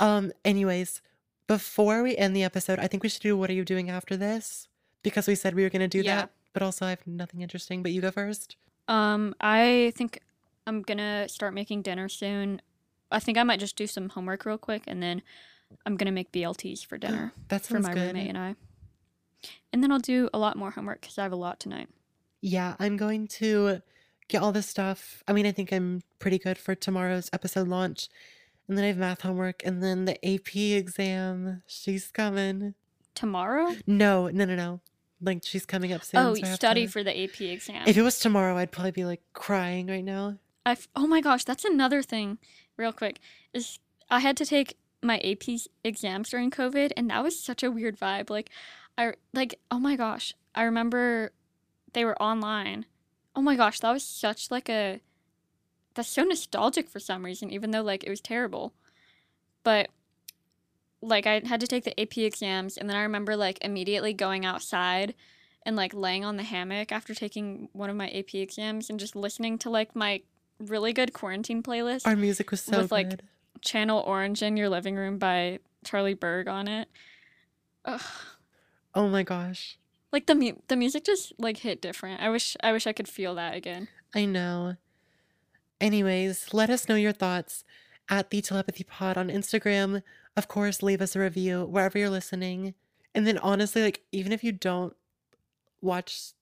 Um anyways, before we end the episode, I think we should do what are you doing after this? Because we said we were going to do Yeah. that, but also I have nothing interesting, but you go first. Um, I think I'm gonna start making dinner soon. I think I might just do some homework real quick, and then I'm gonna make BLTs for dinner That for my good. roommate and I. And then I'll do a lot more homework because I have a lot tonight. Yeah, I'm going to get all this stuff. I mean, I think I'm pretty good for tomorrow's episode launch. And then I have math homework and then the AP exam. She's coming. Tomorrow? No, no, no, no. Like she's coming up soon. oh, so study to- for the AP exam. If it was tomorrow, I'd probably be like crying right now. I f- oh my gosh, that's another thing, real quick. Is I had to take my AP exams during COVID, and that was such a weird vibe. Like, I like oh my gosh, I remember they were online. Oh my gosh, that was such like a that's so nostalgic for some reason, even though like it was terrible. But like I had to take the AP exams, and then I remember like immediately going outside and like laying on the hammock after taking one of my AP exams and just listening to like my really good quarantine playlist Our music was so With, like, good. channel orange in your living room by charlie burg on it Ugh. Oh my gosh. Like the mu- the music just like hit different i wish i wish i could feel that again I know. Anyways, let us know your thoughts at the telepathy pod on Instagram. Of course, leave us a review wherever you're listening. And then honestly, like even if you don't watch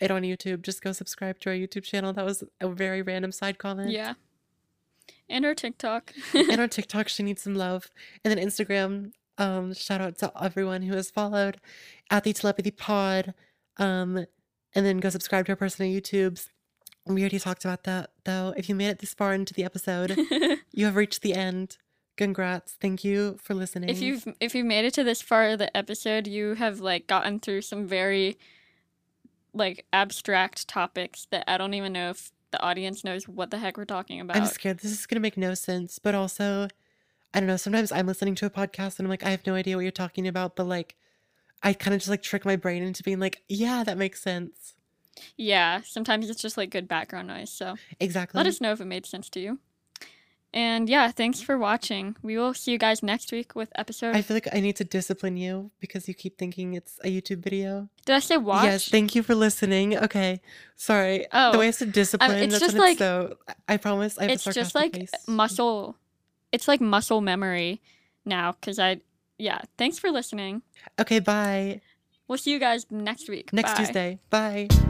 it on YouTube, just go subscribe to our YouTube channel. That was a very random side comment. yeah and our tiktok and on TikTok, she needs some love. And then Instagram, um, shout out to everyone who has followed at the telepathy pod. Um, and then go subscribe to our personal YouTubes. We already talked about that though. If you made it this far into the episode, you have reached the end. Congrats. Thank you for listening. if you've if you made it to this far of the episode you have like gotten through some very like abstract topics that i don't even know if the audience knows what the heck we're talking about I'm scared this is gonna make no sense, but also I don't know, sometimes I'm listening to a podcast and I'm like, I have no idea what you're talking about, but like I kind of just like trick my brain into being like, yeah, that makes sense. yeah sometimes it's just like good background noise so Exactly. Let us know if it made sense to you. And yeah, thanks for watching. We will see you guys next week with episode. I feel like I need to discipline you because you keep thinking it's a YouTube video. Did I say watch? Yes, thank you for listening. Okay, sorry. Oh, the way I said um, discipline, it's that's just like- it's so. I promise. I have it's a just like face. muscle. It's like muscle memory now because I. Yeah, thanks for listening. Okay, bye. We'll see you guys next week. Next Bye. Tuesday. Bye.